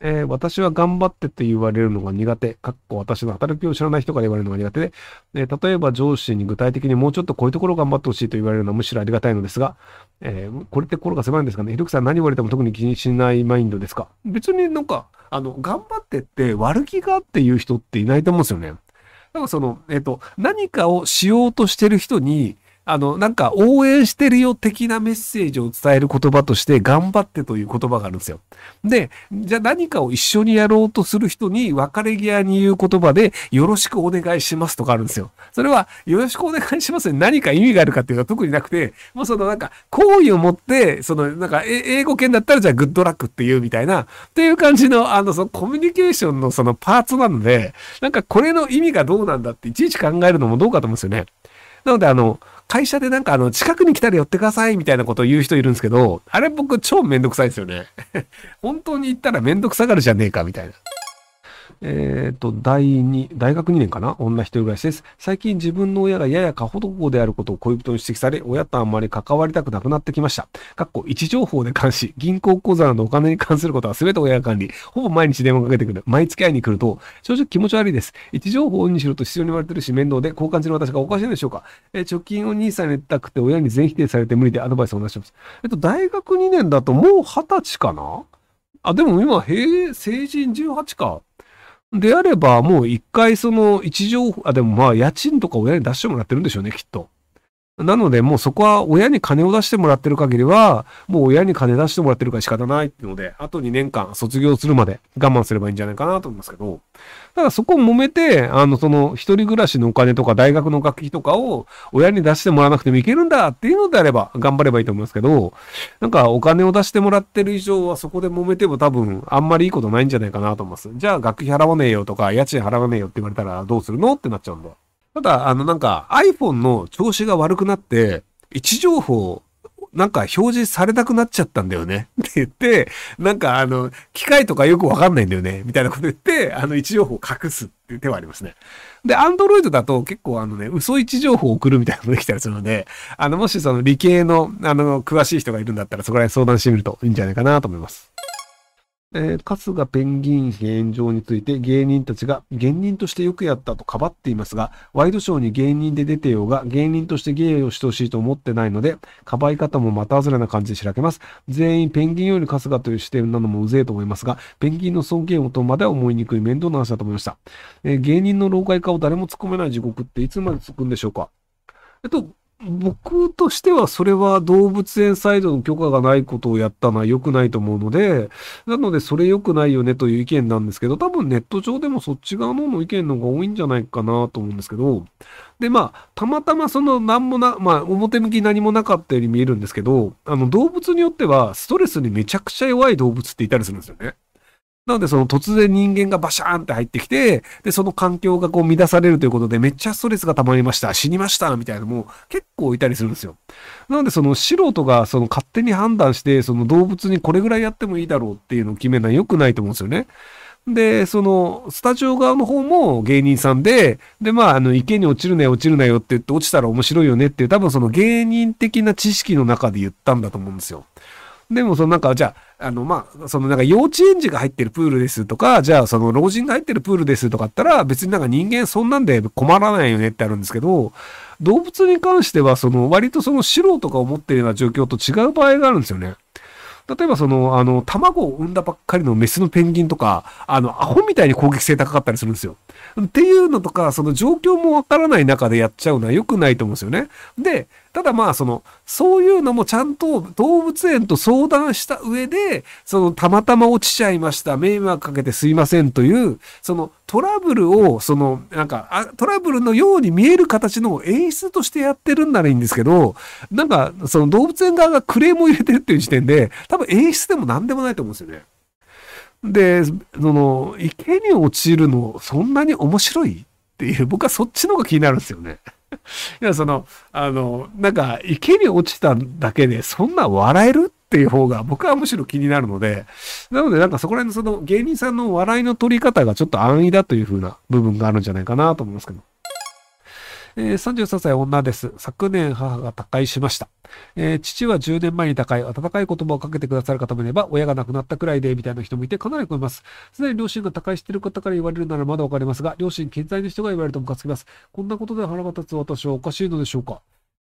えー私は頑張ってって言われるのが苦手。かっこ私の働きを知らない人から言われるのが苦手で、えー例えば上司に具体的にもうちょっとこういうところを頑張ってほしいと言われるのはむしろありがたいのですが、えーこれって心が狭いんですかね？ひろくさん何言われても特に気にしないマインドですか？別になんか、あの、頑張ってって悪気があって言う人っていないと思うんですよね。だからその、えっ、と、何かをしようとしてる人に、あの、なんか応援してるよ的なメッセージを伝える言葉として、頑張ってという言葉があるんですよ。で、じゃあ何かを一緒にやろうとする人に別れ際に言う言葉で、よろしくお願いしますとかあるんですよ。それは、よろしくお願いしますに何か意味があるかっていうのは特になくて、もうそのなんか、好意を持って、そのなんか、英語圏だったらじゃあグッドラックっていうみたいな、っていう感じの、あの、そのコミュニケーションのそのパーツなので、なんかこれの意味がどうなんだっていちいち考えるのもどうかと思うんですよね。なので、あの、会社でなんかあの、近くに来たら寄ってくださいみたいなことを言う人いるんですけど、あれ僕超めんどくさいですよね。本当に行ったらめんどくさがるじゃねえかみたいな。えっ、と、第2、大学2年かな？女一人暮らしです。最近自分の親がやや過保護であることを恋人に指摘され、親とあんまり関わりたくなくなってきました。かっこ位置情報で監視、銀行口座などお金に関することは全て親が管理、ほぼ毎日電話かけてくる、毎月会いに来ると、正直気持ち悪いです。位置情報にしろと必要に言われてるし面倒で、交換中の私がおかしいんでしょうか？えー貯金を兄さんに入れたくて親に全否定されて無理でアドバイスをお願いします。えっと、大学2年だともう20歳かな？あ、でも今、平成人18か。であれば、もう一回その位置情報、あ、でもまあ家賃とか親に出してもらってるんでしょうね、きっと。なので、もうそこは親に金を出してもらってる限りは、もう親に金出してもらってるから仕方ないっていうので、あと2年間卒業するまで我慢すればいいんじゃないかなと思いますけど、ただそこを揉めて、あの、その、一人暮らしのお金とか大学の学費とかを親に出してもらわなくてもいけるんだっていうのであれば頑張ればいいと思いますけど、なんかお金を出してもらってる以上はそこで揉めても多分あんまりいいことないんじゃないかなと思います。じゃあ学費払わねえよとか家賃払わねえよって言われたらどうするのってなっちゃうんで。ただ、あのなんか iPhone の調子が悪くなって、位置情報なんか表示されなくなっちゃったんだよね。って言って、なんかあの、機械とかよくわかんないんだよね。みたいなこと言って、あの位置情報を隠すっていう手はありますね。で、アンドロイドだと結構あのね、嘘位置情報を送るみたいなのができたりするので、あの、もしその理系の、あの、詳しい人がいるんだったらそこら辺相談してみるといいんじゃないかなと思います。えー、春日ペンギン妃炎上について芸人たちが芸人としてよくやったとかばっていますが、ワイドショーに芸人で出てようが芸人として芸をしてほしいと思ってないので、かばい方もまた外れな感じでしらけます。全員ペンギンより春日という視点なのもうぜえと思いますが、ペンギンの尊敬をとまでは思いにくい面倒な話だと思いました。えー芸人の老害化を誰も突っ込めない地獄っていつまで続くんでしょうかえっと、僕としてはそれは動物園サイドの許可がないことをやったのは良くないと思うので、なのでそれ良くないよねという意見なんですけど、多分ネット上でもそっち側のの意見の方が多いんじゃないかなと思うんですけど、で、まあ、たまたまその何もな、まあ、表向き何もなかったように見えるんですけど、あの動物によってはストレスにめちゃくちゃ弱い動物っていたりするんですよね。なので、その突然人間がバシャーンって入ってきて、で、その環境がこう乱されるということで、めっちゃストレスが溜まりました、死にました、みたいなのも結構いたりするんですよ。なので、その素人がその勝手に判断して、その動物にこれぐらいやってもいいだろうっていうのを決めるのは良くないと思うんですよね。で、その、スタジオ側の方も芸人さんで、で、まあ、あの、池に落ちるなよ、落ちるなよって言って、落ちたら面白いよねっていう、多分その芸人的な知識の中で言ったんだと思うんですよ。でも、そのなんか、じゃあ、あの、まあ、そのなんか幼稚園児が入ってるプールですとか、じゃあその老人が入ってるプールですとかあったら、別になんか人間そんなんで困らないよねってあるんですけど、動物に関しては、その割とその素人が思ってるような状況と違う場合があるんですよね。例えばその、あの、卵を産んだばっかりのメスのペンギンとか、あの、アホみたいに攻撃性高かったりするんですよ。っていうのとか、その状況もわからない中でやっちゃうのは良くないと思うんですよね。で、ただまあ、その、そういうのもちゃんと動物園と相談した上で、その、たまたま落ちちゃいました、迷惑かけてすいませんという、その、トラブルを、その、なんか、トラブルのように見える形の演出としてやってるんならいいんですけど、なんか、その動物園側がクレームを入れてるっていう時点で、多分演出でも何でもないと思うんですよね。で、その、池に落ちるの、そんなに面白いっていう、僕はそっちの方が気になるんですよね。いや、その、あの、なんか、池に落ちただけで、そんな笑えるっていう方が、僕はむしろ気になるので、なので、なんかそこら辺のその芸人さんの笑いの取り方がちょっと安易だというふうな部分があるんじゃないかなと思いますけど。えー、33歳女です。昨年母が他界しました。えー、父は10年前に他界、温かい言葉をかけてくださる方もいれば、親が亡くなったくらいで、みたいな人もいて、かなり思います。すでに両親が他界している方から言われるならまだわかりますが、両親健在の人が言われるとムカつきます。こんなことで腹が立つ私はおかしいのでしょうか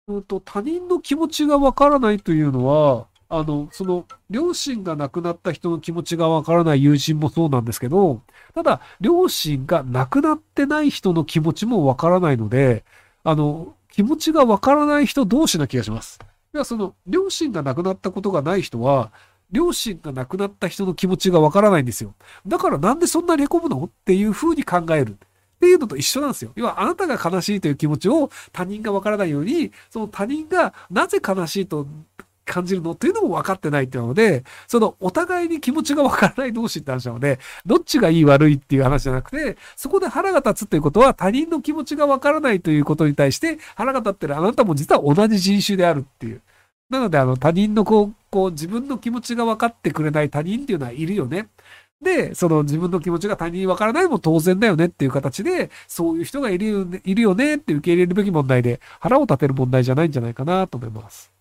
うんと、他人の気持ちがわからないというのは、あの、その、両親が亡くなった人の気持ちがわからない友人もそうなんですけど、ただ、両親が亡くなってない人の気持ちもわからないので、あの、気持ちがわからない人同士な気がします。いや、その、両親が亡くなったことがない人は、両親が亡くなった人の気持ちがわからないんですよ。だからなんでそんなにへこむの？っていう風に考える。っていうのと一緒なんですよ。要は、あなたが悲しいという気持ちを他人がわからないように、その他人がなぜ悲しいと感じるの？っていうのも分かってないっていうので、そのお互いに気持ちが分からない同士って話なので、どっちがいい悪いっていう話じゃなくて、そこで腹が立つっていうことは他人の気持ちが分からないということに対して腹が立ってるあなたも実は同じ人種であるっていう。なので、あの、他人のこう、こう、自分の気持ちが分かってくれない他人っていうのはいるよね。で、その自分の気持ちが他人に分からないも当然だよねっていう形で、そういう人がいる、いるよねって受け入れるべき問題で、腹を立てる問題じゃないんじゃないかなと思います。